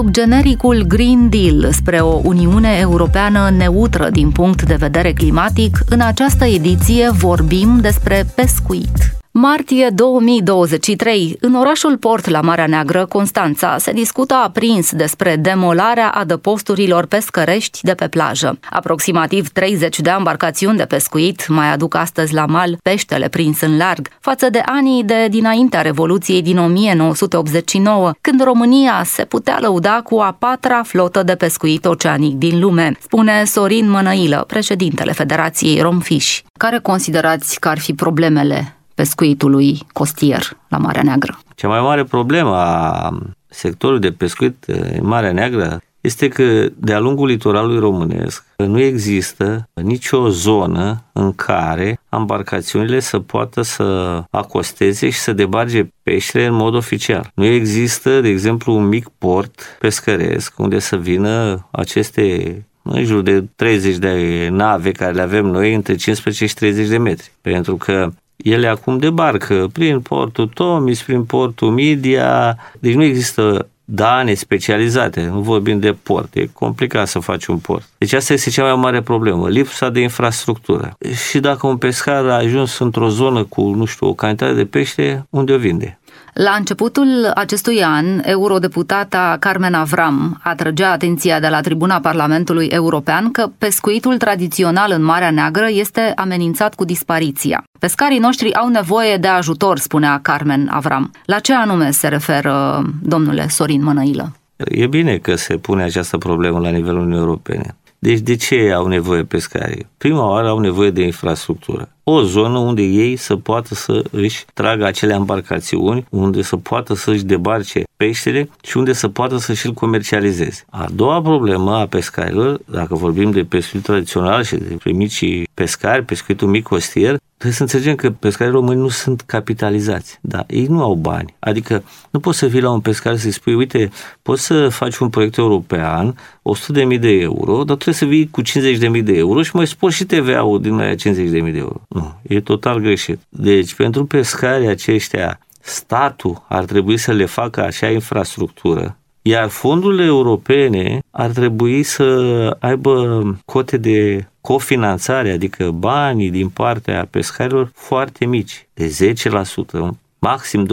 Sub genericul Green Deal spre o Uniune Europeană neutră din punct de vedere climatic, în această ediție vorbim despre pescuit. Martie 2023, în orașul port la Marea Neagră, Constanța, se discută aprins despre demolarea adăposturilor pescărești de pe plajă. Aproximativ 30 de embarcațiuni de pescuit mai aduc astăzi la mal peștele prins în larg, față de anii de dinaintea Revoluției din 1989, când România se putea lăuda cu a patra flotă de pescuit oceanic din lume, spune Sorin Mănăilă, președintele Federației Romfish. Care considerați că ar fi problemele pescuitului costier la Marea Neagră. Cea mai mare problemă a sectorului de pescuit în Marea Neagră este că de-a lungul litoralului românesc nu există nicio zonă în care embarcațiunile să poată să acosteze și să debarge peștele în mod oficial. Nu există, de exemplu, un mic port pescăresc unde să vină aceste în jur de 30 de nave care le avem noi între 15 și 30 de metri. Pentru că ele acum debarcă prin portul Tomis, prin portul Media, deci nu există dane specializate, nu vorbim de port, e complicat să faci un port. Deci asta este cea mai mare problemă, lipsa de infrastructură. Și dacă un pescar a ajuns într-o zonă cu, nu știu, o cantitate de pește, unde o vinde? La începutul acestui an, eurodeputata Carmen Avram atrăgea atenția de la tribuna Parlamentului European că pescuitul tradițional în Marea Neagră este amenințat cu dispariția. Pescarii noștri au nevoie de ajutor, spunea Carmen Avram. La ce anume se referă domnule Sorin Mănăilă? E bine că se pune această problemă la nivelul Uniunii Europene. Deci de ce au nevoie pescarii? Prima oară au nevoie de infrastructură. O zonă unde ei să poată să își tragă acele embarcațiuni, unde să poată să își debarce peștele și unde să poată să și-l comercializeze. A doua problemă a pescarilor, dacă vorbim de pescuit tradițional și de micii pescari, pescuitul mic costier, Trebuie să înțelegem că pescarii români nu sunt capitalizați. Da, ei nu au bani. Adică nu poți să vii la un pescar să-i spui, uite, poți să faci un proiect european, 100.000 de euro, dar trebuie să vii cu 50.000 de euro și mai spori și TVA-ul din aia 50.000 de euro. Nu, e total greșit. Deci, pentru pescarii aceștia, statul ar trebui să le facă așa infrastructură iar fondurile europene ar trebui să aibă cote de cofinanțare, adică banii din partea pescarilor foarte mici, de 10%, maxim 20%.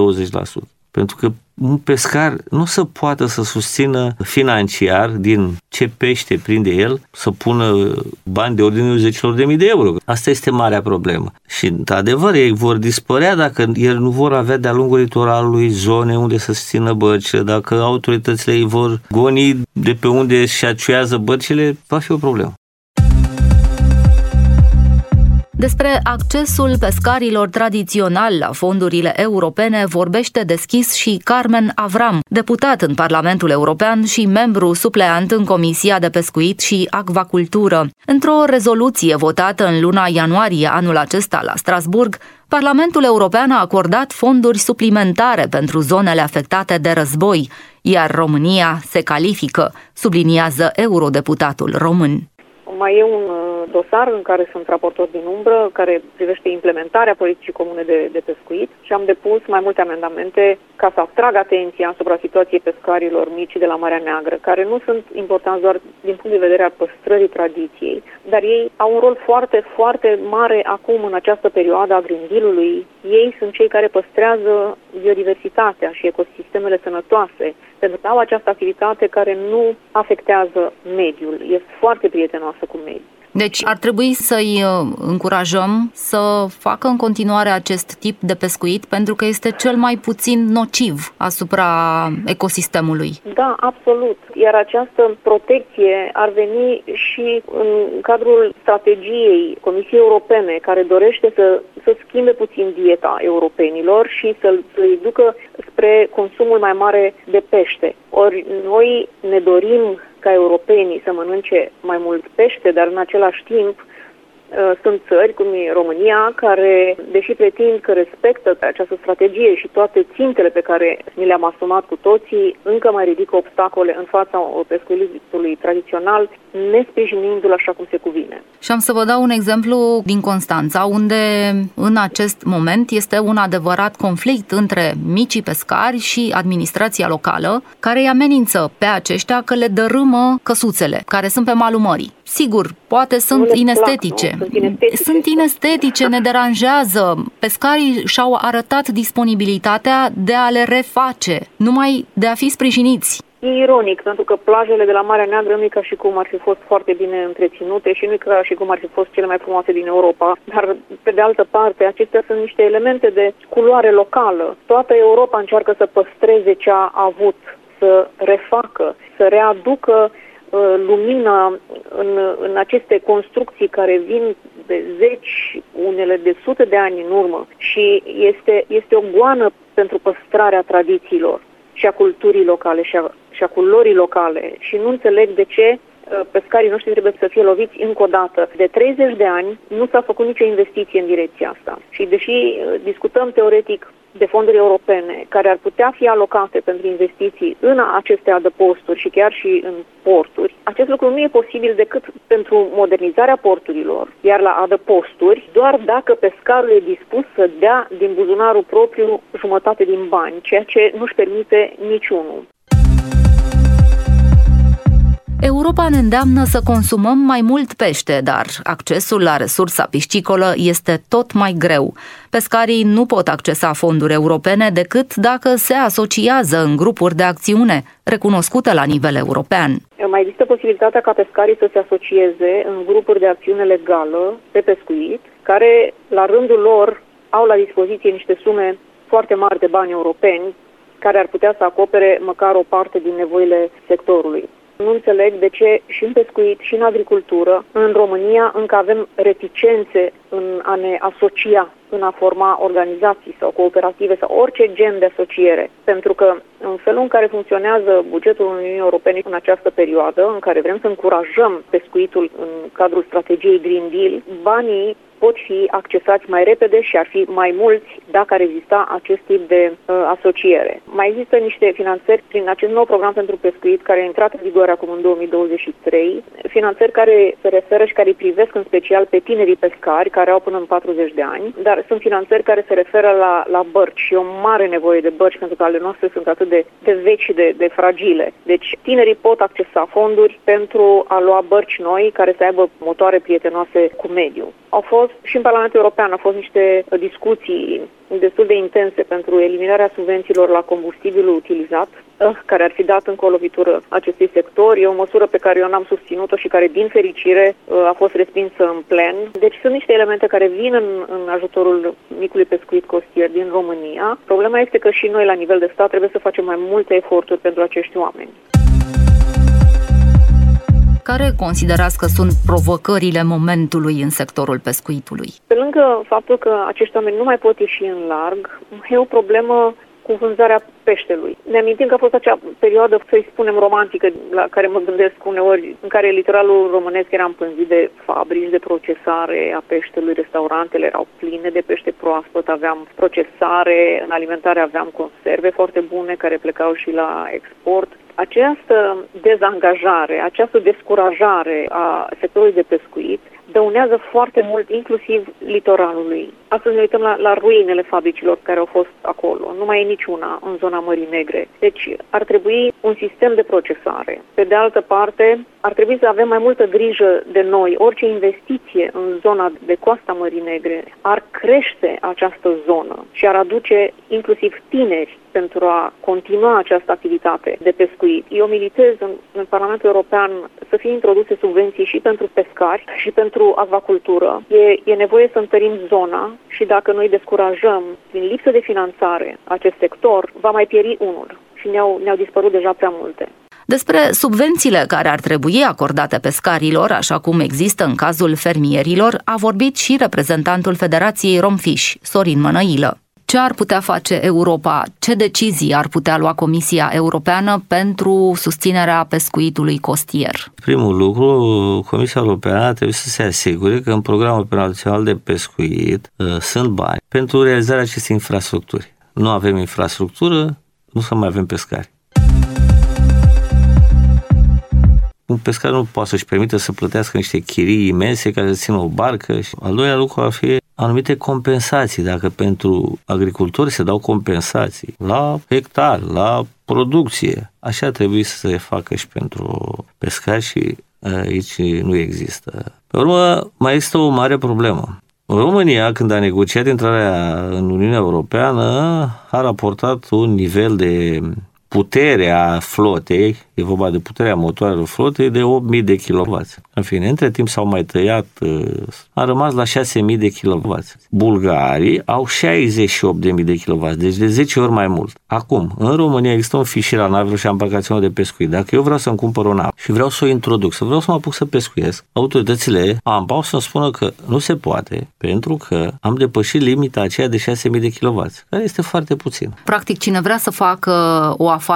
Pentru că un pescar nu se poate să susțină financiar din ce pește prinde el să pună bani de ordinul zecilor de mii de euro. Asta este marea problemă. Și, într-adevăr, ei vor dispărea dacă el nu vor avea de-a lungul litoralului zone unde să țină bărcile, dacă autoritățile îi vor goni de pe unde și aciuiază bărcile, va fi o problemă. Despre accesul pescarilor tradițional la fondurile europene vorbește deschis și Carmen Avram, deputat în Parlamentul European și membru supleant în Comisia de Pescuit și Acvacultură. Într-o rezoluție votată în luna ianuarie anul acesta la Strasburg, Parlamentul European a acordat fonduri suplimentare pentru zonele afectate de război, iar România se califică, subliniază eurodeputatul român. Mai e un uh, dosar în care sunt raportor din umbră, care privește implementarea politicii comune de, de pescuit și am depus mai multe amendamente ca să atrag atenția asupra situației pescarilor mici de la Marea Neagră, care nu sunt importanți doar din punct de vedere al păstrării tradiției, dar ei au un rol foarte, foarte mare acum în această perioadă a grindilului. Ei sunt cei care păstrează biodiversitatea și ecosistemele sănătoase, pentru că au această activitate care nu afectează mediul, e foarte prietenoasă cu mediul. Deci ar trebui să-i uh, încurajăm să facă în continuare acest tip de pescuit pentru că este cel mai puțin nociv asupra ecosistemului. Da, absolut. Iar această protecție ar veni și în cadrul strategiei Comisiei Europene care dorește să, să schimbe puțin dieta europenilor și să-l, să-i ducă spre consumul mai mare de pește. Ori noi ne dorim ca europenii să mănânce mai mult pește, dar în același timp Uh, sunt țări, cum e România, care, deși pretind că respectă această strategie și toate țintele pe care ni le-am asumat cu toții, încă mai ridică obstacole în fața pescuitului tradițional, nesprijinindu-l așa cum se cuvine. Și am să vă dau un exemplu din Constanța, unde în acest moment este un adevărat conflict între micii pescari și administrația locală, care îi amenință pe aceștia că le dărâmă căsuțele, care sunt pe malul mării. Sigur, poate sunt inestetice. Plac, sunt inestetice. Sunt inestetice, ne deranjează. Pescarii și-au arătat disponibilitatea de a le reface, numai de a fi sprijiniți. E ironic, pentru că plajele de la Marea Neagră nu e ca și cum ar fi fost foarte bine întreținute și nu e ca și cum ar fi fost cele mai frumoase din Europa, dar pe de altă parte acestea sunt niște elemente de culoare locală. Toată Europa încearcă să păstreze ce a avut, să refacă, să readucă uh, lumina în, în aceste construcții care vin de zeci, unele de sute de ani în urmă și este, este o goană pentru păstrarea tradițiilor și a culturii locale și a, și a culorii locale și nu înțeleg de ce uh, pescarii noștri trebuie să fie loviți încă o dată. De 30 de ani nu s-a făcut nicio investiție în direcția asta. Și deși uh, discutăm teoretic de fonduri europene care ar putea fi alocate pentru investiții în aceste adăposturi și chiar și în porturi, acest lucru nu e posibil decât pentru modernizarea porturilor, iar la adăposturi, doar dacă pescarul e dispus să dea din buzunarul propriu jumătate din bani, ceea ce nu-și permite niciunul. Europa ne îndeamnă să consumăm mai mult pește, dar accesul la resursa piscicolă este tot mai greu. Pescarii nu pot accesa fonduri europene decât dacă se asociază în grupuri de acțiune, recunoscute la nivel european. Mai există posibilitatea ca pescarii să se asocieze în grupuri de acțiune legală pe pescuit, care la rândul lor au la dispoziție niște sume foarte mari de bani europeni care ar putea să acopere măcar o parte din nevoile sectorului. Nu înțeleg de ce și în pescuit și în agricultură, în România, încă avem reticențe în a ne asocia, în a forma organizații sau cooperative sau orice gen de asociere. Pentru că în felul în care funcționează bugetul Uniunii Europene în această perioadă, în care vrem să încurajăm pescuitul în cadrul strategiei Green Deal, banii pot fi accesați mai repede și ar fi mai mulți dacă ar exista acest tip de uh, asociere. Mai există niște finanțări prin acest nou program pentru pescuit care a intrat în vigoare acum în 2023, finanțări care se referă și care îi privesc în special pe tinerii pescari care au până în 40 de ani, dar sunt finanțări care se referă la, la bărci și o mare nevoie de bărci pentru că ale noastre sunt atât de, de vechi și de, de fragile. Deci tinerii pot accesa fonduri pentru a lua bărci noi care să aibă motoare prietenoase cu mediul. Au fost și în Parlamentul European au fost niște discuții destul de intense pentru eliminarea subvențiilor la combustibilul utilizat, eh, care ar fi dat încă o lovitură acestui sector. E o măsură pe care eu n-am susținut-o și care, din fericire, eh, a fost respinsă în plen. Deci sunt niște elemente care vin în, în ajutorul micului pescuit costier din România. Problema este că și noi, la nivel de stat, trebuie să facem mai multe eforturi pentru acești oameni. Care considerați că sunt provocările momentului în sectorul pescuitului? Pe lângă faptul că acești oameni nu mai pot ieși în larg, e o problemă cu vânzarea peștelui. Ne amintim că a fost acea perioadă, să-i spunem, romantică, la care mă gândesc uneori, în care litoralul românesc era împânzit de fabrici de procesare a peștelui, restaurantele erau pline de pește proaspăt, aveam procesare, în alimentare aveam conserve foarte bune care plecau și la export această dezangajare, această descurajare a sectorului de pescuit dăunează foarte mult, inclusiv litoralului. Astăzi ne uităm la, la ruinele fabricilor care au fost acolo. Nu mai e niciuna în zona Mării Negre. Deci ar trebui un sistem de procesare. Pe de altă parte, ar trebui să avem mai multă grijă de noi. Orice investiție în zona de coasta Mării Negre ar crește această zonă și ar aduce inclusiv tineri pentru a continua această activitate de pescuit. Eu militez în, în Parlamentul European să fie introduse subvenții și pentru pescari și pentru acvacultură. E, e nevoie să întărim zona și dacă noi descurajăm din lipsă de finanțare acest sector, va mai pieri unul și ne-au, ne-au dispărut deja prea multe. Despre subvențiile care ar trebui acordate pescarilor, așa cum există în cazul fermierilor, a vorbit și reprezentantul Federației Romfish, Sorin Mănăilă. Ce ar putea face Europa? Ce decizii ar putea lua Comisia Europeană pentru susținerea pescuitului costier? Primul lucru, Comisia Europeană trebuie să se asigure că în programul operațional de pescuit uh, sunt bani pentru realizarea acestei infrastructuri. Nu avem infrastructură, nu să mai avem pescari. Un pescar nu poate să-și permită să plătească niște chirii imense ca să țină o barcă. Al doilea lucru ar fi anumite compensații. Dacă pentru agricultori se dau compensații la hectar, la producție, așa trebuie să se facă și pentru pescari și aici nu există. Pe urmă, mai există o mare problemă. România, când a negociat intrarea în Uniunea Europeană, a raportat un nivel de puterea flotei, e vorba de puterea motoarelor flotei, de 8.000 de kW. În fine, între timp s-au mai tăiat, uh, a rămas la 6.000 de kW. Bulgarii au 68.000 de kW, deci de 10 ori mai mult. Acum, în România există un fișier la navelor și embarcațiunea de pescuit. Dacă eu vreau să-mi cumpăr o navă și vreau să o introduc, să vreau să mă apuc să pescuiesc, autoritățile am să-mi spună că nu se poate, pentru că am depășit limita aceea de 6.000 de kW, care este foarte puțin. Practic, cine vrea să facă o afacere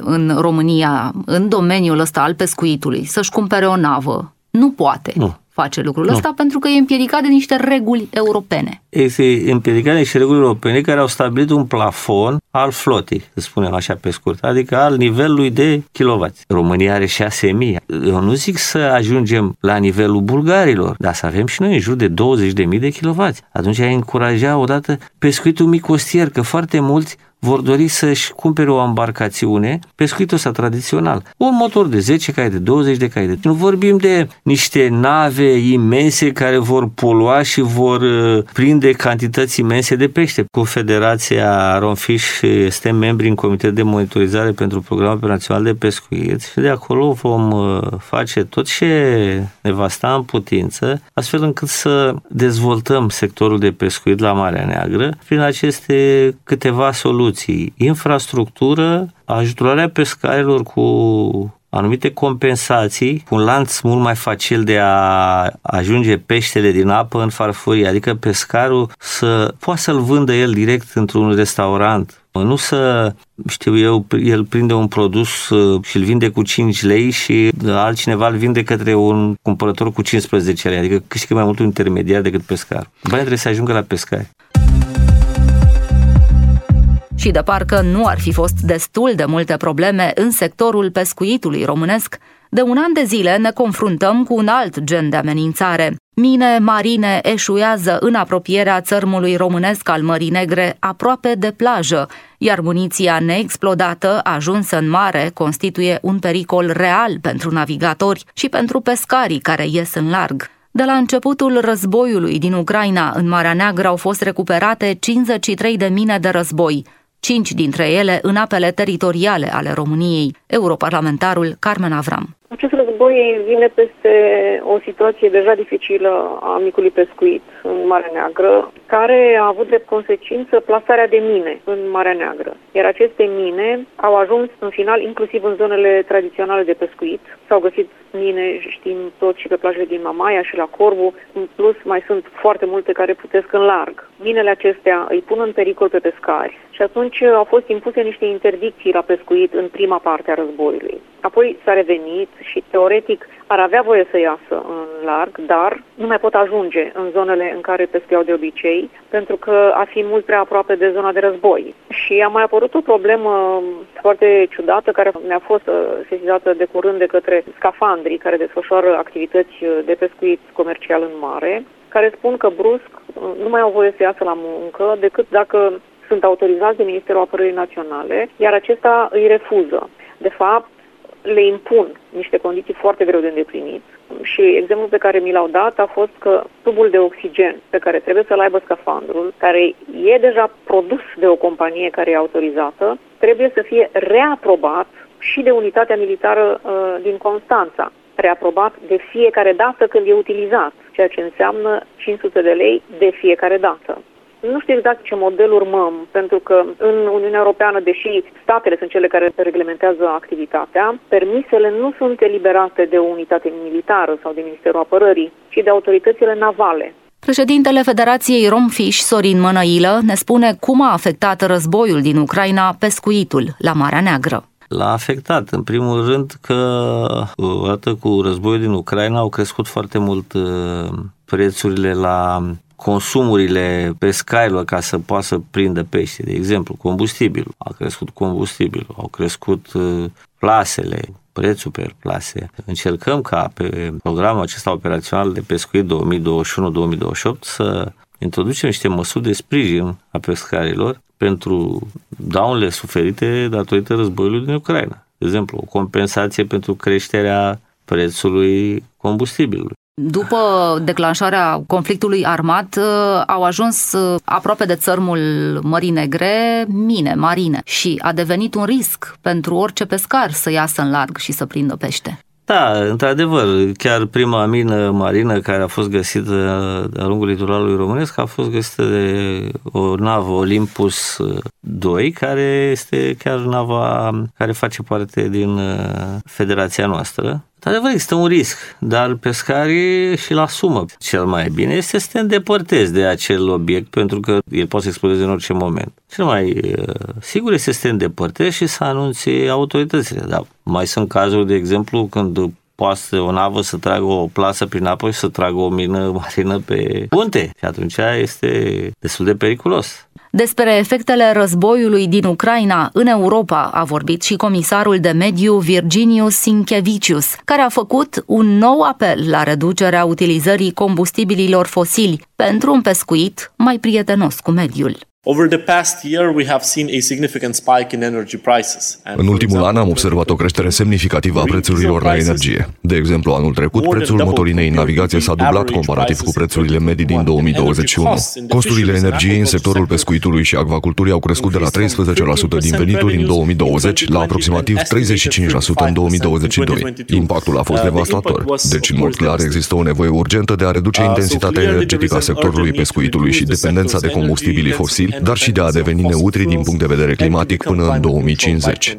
în România, în domeniul ăsta al pescuitului, să-și cumpere o navă, nu poate. Nu face lucrul nu. ăsta pentru că e împiedicat de niște reguli europene. Este împiedicat de niște reguli europene care au stabilit un plafon al flotei, să spunem așa pe scurt, adică al nivelului de kilovați. România are 6.000. Eu nu zic să ajungem la nivelul bulgarilor, dar să avem și noi în jur de 20.000 de kilovați. Atunci ai încuraja odată pescuitul mic costier, că foarte mulți vor dori să-și cumpere o embarcațiune, pescuitul ăsta tradițional. Un motor de 10 cai, de 20 de cai. Nu vorbim de niște nave imense care vor polua și vor uh, prinde cantități imense de pește. Cu Federația Romfish este membri în Comitet de Monitorizare pentru Programul Operațional de Pescuit și de acolo vom uh, face tot ce ne va sta în putință, astfel încât să dezvoltăm sectorul de pescuit la Marea Neagră prin aceste câteva soluții soluții, infrastructură, ajutorarea pescarilor cu anumite compensații, un lanț mult mai facil de a ajunge peștele din apă în farfurie, adică pescarul să poată să-l vândă el direct într-un restaurant, nu să, știu eu, el prinde un produs uh, și îl vinde cu 5 lei și altcineva îl vinde către un cumpărător cu 15 lei, adică câștigă mai mult un intermediar decât pescar. Banii trebuie să ajungă la pescari și de parcă nu ar fi fost destul de multe probleme în sectorul pescuitului românesc, de un an de zile ne confruntăm cu un alt gen de amenințare. Mine marine eșuează în apropierea țărmului românesc al Mării Negre, aproape de plajă, iar muniția neexplodată, ajunsă în mare, constituie un pericol real pentru navigatori și pentru pescarii care ies în larg. De la începutul războiului din Ucraina în Marea Neagră au fost recuperate 53 de mine de război, cinci dintre ele în apele teritoriale ale României, europarlamentarul Carmen Avram. Acest război vine peste o situație deja dificilă a micului pescuit în Marea Neagră, care a avut de consecință plasarea de mine în Marea Neagră. Iar aceste mine au ajuns în final inclusiv în zonele tradiționale de pescuit. S-au găsit mine, știm tot, și pe plajele din Mamaia și la Corbu. În plus, mai sunt foarte multe care putesc în larg. Minele acestea îi pun în pericol pe pescari și atunci au fost impuse niște interdicții la pescuit în prima parte a războiului. Apoi s-a revenit și teoretic ar avea voie să iasă în larg, dar nu mai pot ajunge în zonele în care pescuiau de obicei, pentru că a fi mult prea aproape de zona de război. Și a mai apărut o problemă foarte ciudată care mi-a fost uh, sesizată de curând de către scafandrii care desfășoară activități de pescuit comercial în mare, care spun că brusc uh, nu mai au voie să iasă la muncă decât dacă sunt autorizați de Ministerul Apărării Naționale, iar acesta îi refuză. De fapt, le impun niște condiții foarte greu de îndeplinit și exemplul pe care mi l-au dat a fost că tubul de oxigen pe care trebuie să-l aibă scafandrul, care e deja produs de o companie care e autorizată, trebuie să fie reaprobat și de unitatea militară uh, din Constanța reaprobat de fiecare dată când e utilizat, ceea ce înseamnă 500 de lei de fiecare dată. Nu știu exact ce model urmăm, pentru că în Uniunea Europeană, deși statele sunt cele care reglementează activitatea, permisele nu sunt eliberate de o unitate militară sau de Ministerul Apărării, ci de autoritățile navale. Președintele Federației Romfish, Sorin Mănăilă, ne spune cum a afectat războiul din Ucraina pescuitul la Marea Neagră. L-a afectat, în primul rând, că odată cu războiul din Ucraina au crescut foarte mult uh, prețurile la consumurile pescarilor ca să poată să prindă pește. De exemplu, combustibilul. A crescut combustibilul, au crescut uh, plasele, prețul pe plase. Încercăm ca pe programul acesta operațional de pescuit 2021-2028 să introducem niște măsuri de sprijin a pescarilor pentru daunele suferite datorită războiului din Ucraina. De exemplu, o compensație pentru creșterea prețului combustibilului. După declanșarea conflictului armat, uh, au ajuns uh, aproape de țărmul Mării Negre mine marine și a devenit un risc pentru orice pescar să iasă în larg și să prindă pește. Da, într-adevăr, chiar prima mină marină care a fost găsită de-a lungul litoralului românesc a fost găsită de o navă Olympus 2, care este chiar nava care face parte din uh, federația noastră. Într-adevăr, există un risc, dar pescarii și-l asumă. Cel mai bine este să te îndepărtezi de acel obiect, pentru că el poate să explodeze în orice moment. Cel mai uh, sigur este să te îndepărtezi și să anunți autoritățile. Dar mai sunt cazuri, de exemplu, când poate o navă să tragă o plasă prin apă și să tragă o mină marină pe punte. Și atunci este destul de periculos. Despre efectele războiului din Ucraina în Europa a vorbit și comisarul de mediu Virginius Sinkevicius, care a făcut un nou apel la reducerea utilizării combustibililor fosili pentru un pescuit mai prietenos cu mediul. În ultimul an am observat o creștere semnificativă a prețurilor la energie. De exemplu, anul trecut, prețul motorinei în navigație s-a dublat comparativ cu prețurile medii din 2021. Costurile energiei în sectorul pescuitului și acvaculturii au crescut de la 13% din venituri în 2020 la aproximativ 35% în 2022. Impactul a fost uh, devastator. Deci, în mod clar, există o nevoie urgentă de a reduce uh, intensitatea energetică a sectorului pescuitului și dependența de combustibilii fosili dar și de a deveni neutri din punct de vedere climatic până în 2050.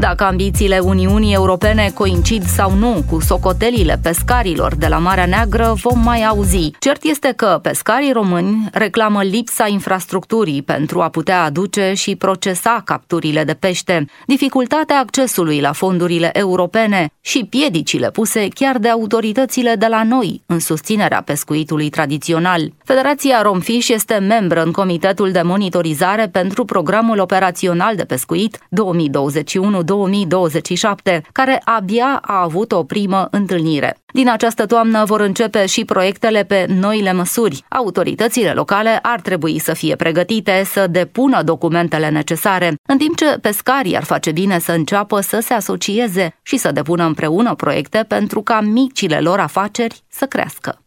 Dacă ambițiile Uniunii Europene coincid sau nu cu socotelile pescarilor de la Marea Neagră, vom mai auzi. Cert este că pescarii români reclamă lipsa infrastructurii pentru a putea aduce și procesa capturile de pește, dificultatea accesului la fondurile europene și piedicile puse chiar de autoritățile de la noi în susținerea pescuitului tradițional. Federația Romfish este membră în Comitetul de Monitorizare pentru Programul Operațional de Pescuit 2021 2027, care abia a avut o primă întâlnire. Din această toamnă vor începe și proiectele pe noile măsuri. Autoritățile locale ar trebui să fie pregătite să depună documentele necesare, în timp ce pescarii ar face bine să înceapă să se asocieze și să depună împreună proiecte pentru ca micile lor afaceri să crească.